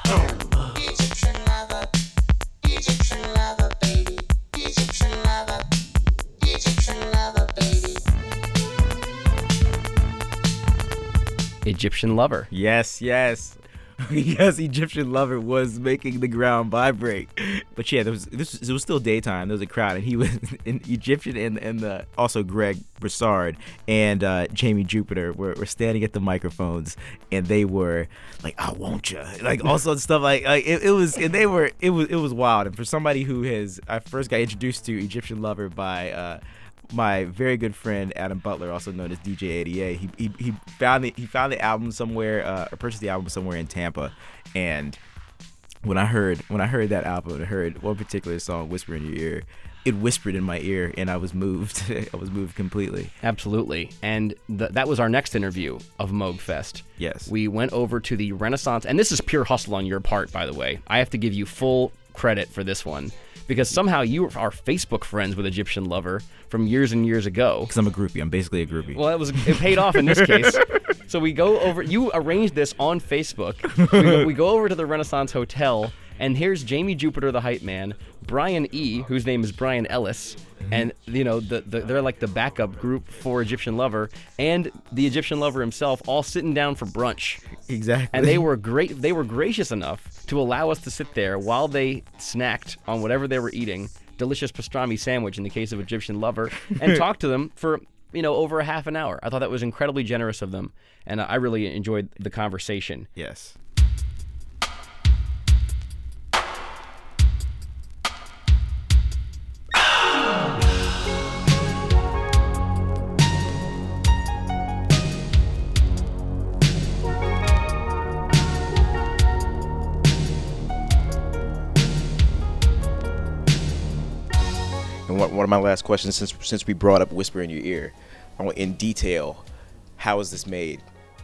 Egyptian Lover. Yes, yes. yes, Egyptian lover was making the ground vibrate. But yeah, there was this it was still daytime. There was a crowd, and he was in Egyptian and and the, also Greg Broussard and uh, Jamie Jupiter were, were standing at the microphones, and they were like, "I want you," like all sorts of stuff. Like, like it, it was, and they were it was it was wild. And for somebody who has, I first got introduced to Egyptian lover by. Uh, my very good friend Adam Butler, also known as DJ ADA, he, he, he found the he found the album somewhere, uh, or purchased the album somewhere in Tampa, and when I heard when I heard that album, I heard one particular song, "Whisper in Your Ear." It whispered in my ear, and I was moved. I was moved completely. Absolutely. And th- that was our next interview of Moogfest. Yes. We went over to the Renaissance, and this is pure hustle on your part, by the way. I have to give you full credit for this one because somehow you are Facebook friends with Egyptian Lover from years and years ago. Because I'm a groupie. I'm basically a groupie. Well, it was it paid off in this case. So we go over. You arranged this on Facebook. We go, we go over to the Renaissance Hotel, and here's Jamie Jupiter, the hype man, Brian E, whose name is Brian Ellis, mm-hmm. and you know the, the they're like the backup group for Egyptian Lover, and the Egyptian Lover himself, all sitting down for brunch. Exactly. And they were great. They were gracious enough to allow us to sit there while they snacked on whatever they were eating, delicious pastrami sandwich in the case of Egyptian Lover, and talk to them for you know over a half an hour. I thought that was incredibly generous of them, and I really enjoyed the conversation. Yes. One, one of my last questions, since since we brought up "Whisper in Your Ear," I want in detail. How is this made?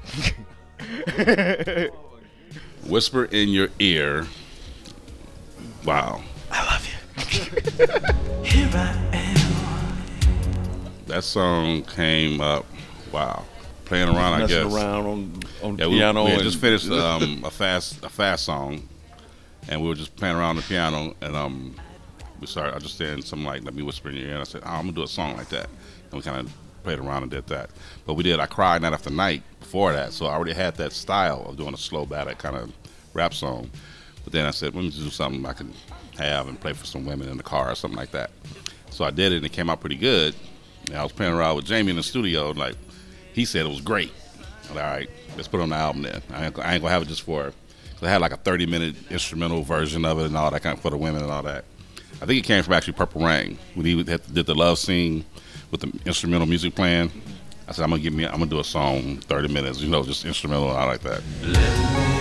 Whisper in your ear. Wow. I love you. Here I am. That song came up. Wow. Playing around, I guess. around on- on yeah, we, piano We had just finished um, a fast a fast song, and we were just playing around the piano, and um, we started. I just something like, "Let me whisper in your ear," and I said, oh, "I'm gonna do a song like that," and we kind of played around and did that. But we did. I cried night after night before that, so I already had that style of doing a slow battle kind of rap song. But then I said, let me just do something I can have and play for some women in the car or something like that. So I did it, and it came out pretty good. And I was playing around with Jamie in the studio, and like he said it was great. All right, let's put it on the album then. I ain't, I ain't gonna have it just for. Cause I had like a 30 minute instrumental version of it and all that kind of for the women and all that. I think it came from actually Purple Rain when he did the love scene with the instrumental music playing. I said I'm gonna give me I'm gonna do a song 30 minutes, you know, just instrumental I like that.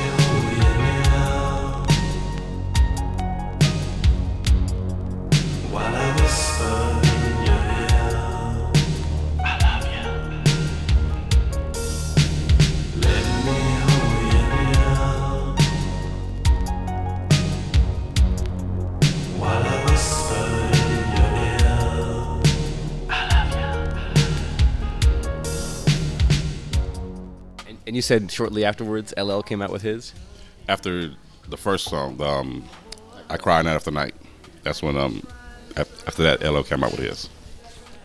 Said shortly afterwards, LL came out with his. After the first song, um, I cried night after night. That's when um after that LL came out with his.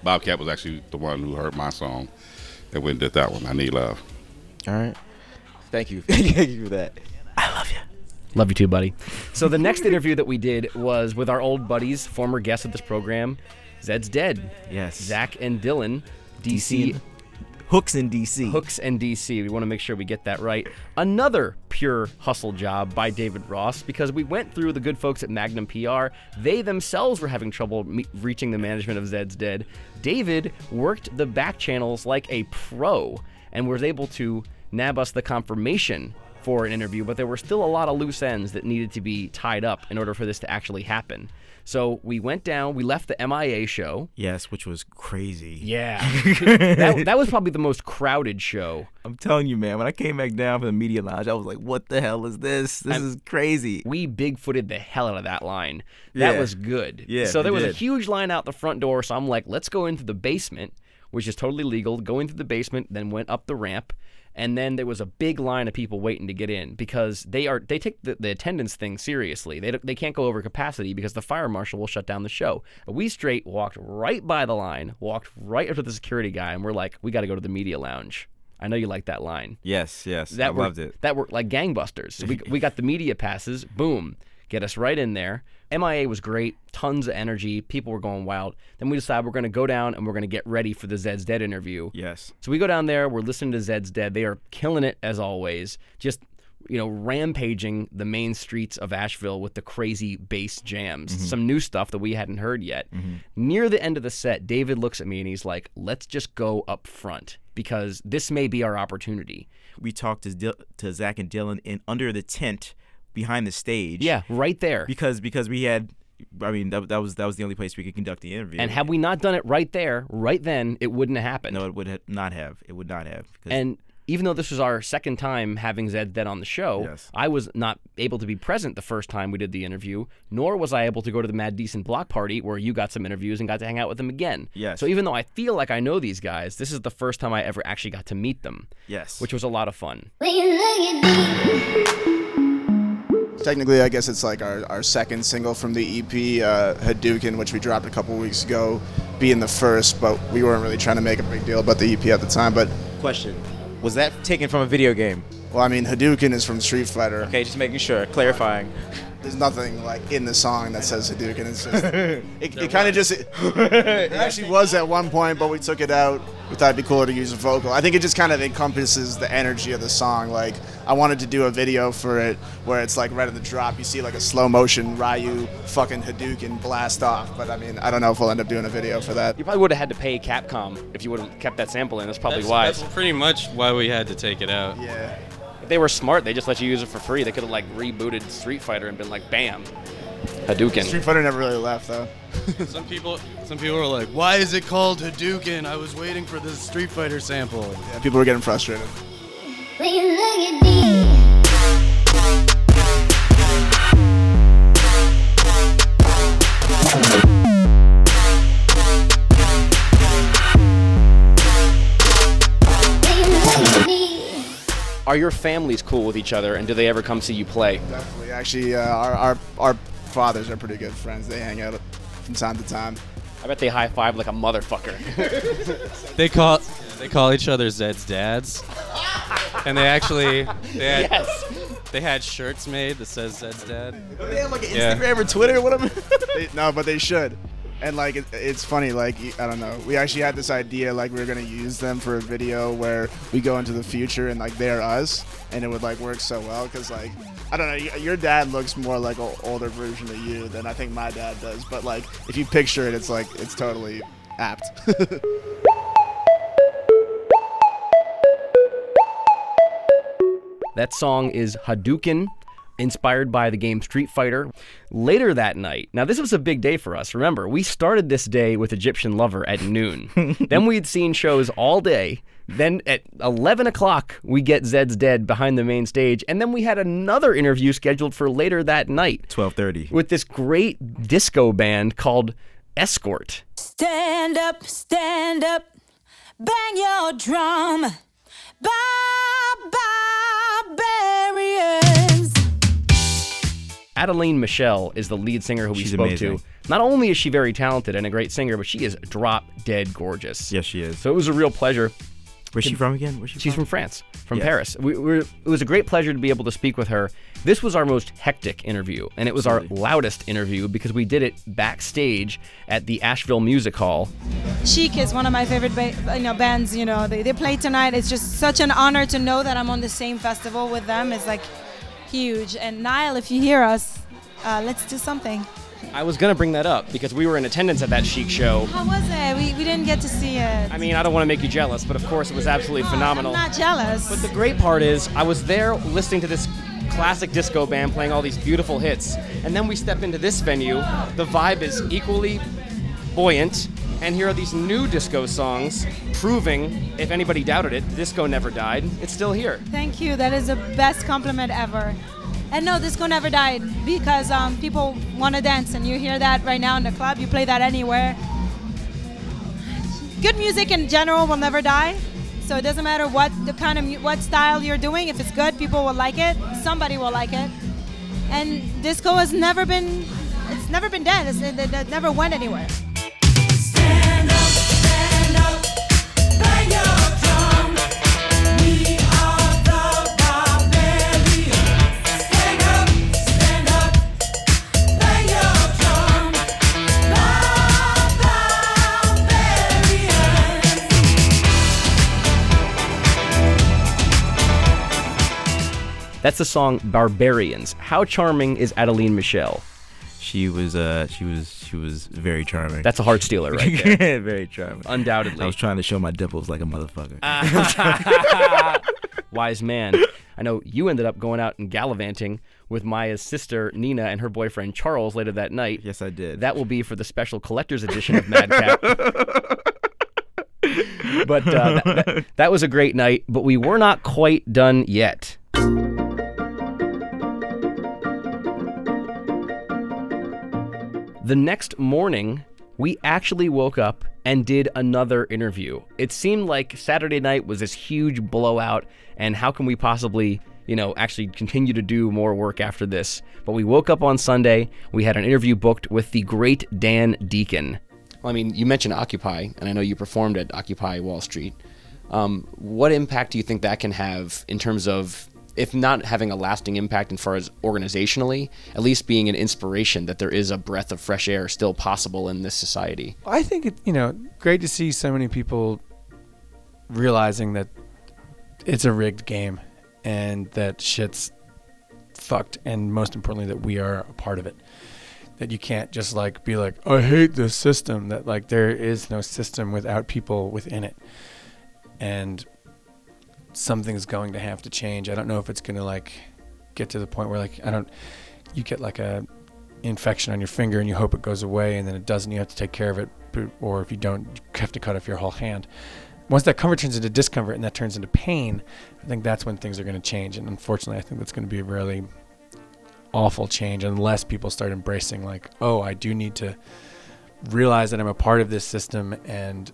Bobcat was actually the one who heard my song and went and did that one. I need love. All right. Thank you. Thank you for that. I love you. Love you too, buddy. So the next interview that we did was with our old buddies, former guests of this program, Zed's dead. Yes. Zach and Dylan, DC. DC. Hooks in DC. Hooks and DC. We want to make sure we get that right. Another pure hustle job by David Ross because we went through the good folks at Magnum PR. They themselves were having trouble me- reaching the management of Zed's Dead. David worked the back channels like a pro and was able to nab us the confirmation for an interview, but there were still a lot of loose ends that needed to be tied up in order for this to actually happen. So we went down, we left the MIA show. Yes, which was crazy. Yeah. that, that was probably the most crowded show. I'm telling you, man. When I came back down from the media lounge, I was like, "What the hell is this? This is crazy." We bigfooted the hell out of that line. That Yeah. was good. Yeah, So there was a huge line out the front door. So I'm like, let's go into the basement, which is totally legal. going through the basement, then went up the ramp. And then there was a big line of people waiting to get in because they are they take the, the attendance thing seriously. They they can't go over capacity because the fire marshal will shut down the show. But we straight walked right by the line, walked right up to the security guy, and we're like, we got to go to the media lounge. I know you like that line. Yes, yes, That I worked, loved it. That worked like gangbusters. So we, we got the media passes. Boom, get us right in there. MIA was great, tons of energy. People were going wild. Then we decided we're going to go down and we're going to get ready for the Zed's Dead interview. Yes. So we go down there. We're listening to Zed's Dead. They are killing it as always. Just you know, rampaging the main streets of Asheville with the crazy bass jams. Mm-hmm. Some new stuff that we hadn't heard yet. Near the end of the set, David looks at me and he's like, "Let's just go up front because this may be our opportunity." We talked to Dil- to Zach and Dylan in under the tent behind the stage. Yeah, right there. Because because we had, I mean that, that was that was the only place we could conduct the interview. And had we not done it right there, right then, it wouldn't have happened. no, it would ha- not have. It would not have. And even though this was our second time having Zed Dead on the show, Yes. I was not able to be present the first time we did the interview, nor was I able to go to the Mad Decent block party where you got some interviews and got to hang out with them again. Yes. So even though I feel like I know these guys, this is the first time I ever actually got to meet them. Yes. Which was a lot of fun. Technically, I guess it's like our, our second single from the EP, uh, Hadouken, which we dropped a couple weeks ago, being the first, but we weren't really trying to make a big deal about the EP at the time. But Question: Was that taken from a video game? Well, I mean, Hadouken is from Street Fighter. Okay, just making sure, clarifying. There's nothing like in the song that says Hadouken. It's just it, it kind of just it actually was at one point, but we took it out. We thought it'd be cooler to use a vocal. I think it just kind of encompasses the energy of the song. Like I wanted to do a video for it where it's like right at the drop, you see like a slow motion Ryu fucking Hadouken blast off. But I mean, I don't know if we'll end up doing a video for that. You probably would have had to pay Capcom if you would have kept that sample in. That's probably That's, wise. that's pretty much why we had to take it out. Yeah. If they were smart, they just let you use it for free. They could have like rebooted Street Fighter and been like, bam, Hadouken. Street Fighter never really left though. some people, some people are like, "Why is it called Hadouken?" I was waiting for the Street Fighter sample. Yeah, people were getting frustrated. Are your families cool with each other, and do they ever come see you play? Definitely. Actually, uh, our, our our fathers are pretty good friends. They hang out from time to time. I bet they high five like a motherfucker. They call they call each other Zed's dads, and they actually they had, Yes. they had shirts made that says Zed's dad. They have like an Yeah. Instagram or Twitter or whatever. they, no, but they should. And like it, it's funny, like I don't know. We actually had this idea, like we were gonna use them for a video where we go into the future and like they're us, and it would like work so well because like I don't know. Your dad looks more like an older version of you than I think my dad does. But like if you picture it, it's like it's totally apt. That song is Hadouken, inspired by the game Street Fighter. Later that night, now this was a big day for us. Remember, we started this day with Egyptian Lover at noon. then we'd seen shows all day. Then at 11 o'clock, we get Zed's Dead behind the main stage. And then we had another interview scheduled for later that night. 12:30. With this great disco band called Escort. Stand up, stand up, bang your drum. Adeline Michelle is the lead singer who we She's spoke amazing. to. Not only is she very talented and a great singer, but she is drop dead gorgeous. Yes, she is. So it was a real pleasure. Where's she from again? Where's she She's from? from France, from Yes. Paris. We, we're, it was a great pleasure to be able to speak with her. This was our most hectic interview, and it was our loudest interview because we did it backstage at the Asheville Music Hall. Chic is one of my favorite ba- you know bands. You know they, they play tonight. It's just such an honor to know that I'm on the same festival with them. It's like huge. And Nile, if you hear us, uh, let's do something. I was gonna bring that up because we were in attendance at that Chic show. How was it? We, we didn't get to see it. I mean, I don't want to make you jealous, but of course it was absolutely phenomenal. I'm not jealous. But the great part is, I was there listening to this classic disco band playing all these beautiful hits, and then we step into this venue. The vibe is equally buoyant, and here are these new disco songs proving, if anybody doubted it, disco never died. It's still here. Thank you. That is the best compliment ever. And no, disco never died because um, people want to dance, and you hear that right now in the club. You play that anywhere. Good music in general will never die. So it doesn't matter what the kind of mu- what style you're doing. If it's good, people will like it. Somebody will like it. And disco has never been. It's never been dead. It's, it, it, never went anywhere. That's the song Barbarians. How charming is Adeline Michelle? She was uh she was she was very charming. That's a heart stealer right there. very charming. Undoubtedly. I was trying to show my dimples like a motherfucker. Wise man. I know you ended up going out and gallivanting with Maya's sister Nina and her boyfriend Charles later that night. Yes, I did. That will be for the special collector's edition of Madcap. but uh, that, that, that was a great night, but we were not quite done yet. The next morning, we actually woke up and did another interview. It seemed like Saturday night was this huge blowout, and how can we possibly, you know, actually continue to do more work after this? But we woke up on Sunday, we had an interview booked with the great Dan Deacon. Well, I mean, you mentioned Occupy, and I know you performed at Occupy Wall Street. Um, what impact do you think that can have in terms of, if not having a lasting impact as far as organizationally, at least being an inspiration that there is a breath of fresh air still possible in this society? I think it, you know, great to see so many people realizing that it's a rigged game and that shit's fucked and most importantly that we are a part of it. That you can't just like be like, I hate this system. That like there is no system without people within it. And something's going to have to change. I don't know if it's going to like get to the point where like I don't you get like a infection on your finger and you hope it goes away and then it doesn't you have to take care of it or if you don't you have to cut off your whole hand. Once that comfort turns into discomfort and that turns into pain, I think that's when things are going to change and unfortunately I think that's going to be a really awful change unless people start embracing like, "Oh, I do need to realize that I'm a part of this system and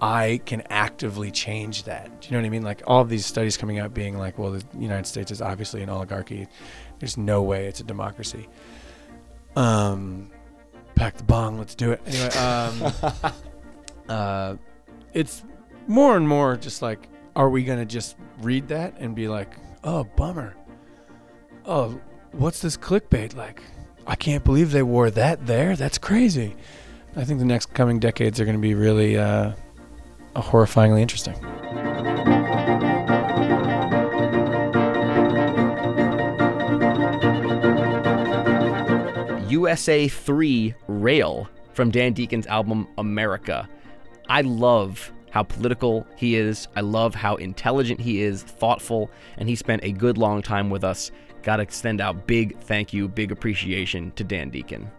I can actively change that. Do you know what I mean? Like all of these studies coming out being like, well, the United States is obviously an oligarchy. There's no way it's a democracy. Um, pack the bong, let's do it. Anyway, um, uh, it's more and more just like, are we gonna just read that and be like, oh, bummer. Oh, what's this clickbait like? I can't believe they wore that there. That's crazy. I think the next coming decades are going to be really uh, horrifyingly interesting. USA 3 Rail from Dan Deacon's album America. I love how political he is. I love how intelligent he is, thoughtful, and he spent a good long time with us. Got to extend out big thank you, big appreciation to Dan Deacon.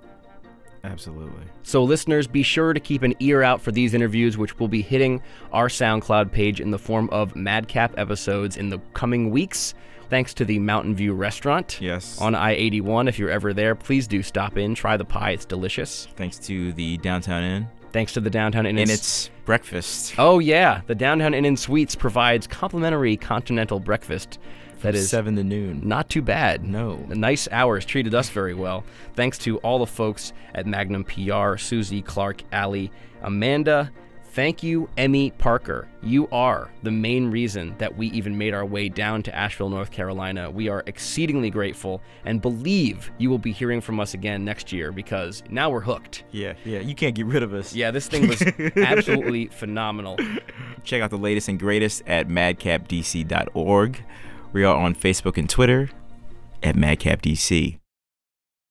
Absolutely. So, listeners, be sure to keep an ear out for these interviews, which will be hitting our SoundCloud page in the form of Madcap episodes in the coming weeks. Thanks to the Mountain View Restaurant. Yes. On I 81. If you're ever there, please do stop in. Try the pie, it's delicious. Thanks to the Downtown Inn. Thanks to the Downtown Inn. And its breakfast. Oh, yeah. The Downtown Inn and Suites provides complimentary continental breakfast. That is 7 to noon. Not too bad. No. Nice hours. Treated us very well. Thanks to all the folks at Magnum PR Susie, Clark, Allie, Amanda. Thank you, Emmy Parker. You are the main reason that we even made our way down to Asheville, North Carolina. We are exceedingly grateful and believe you will be hearing from us again next year because now we're hooked. Yeah, yeah, you can't get rid of us. Yeah, this thing was absolutely phenomenal. Check out the latest and greatest at madcapdc.org. We are on Facebook and Twitter at madcapdc.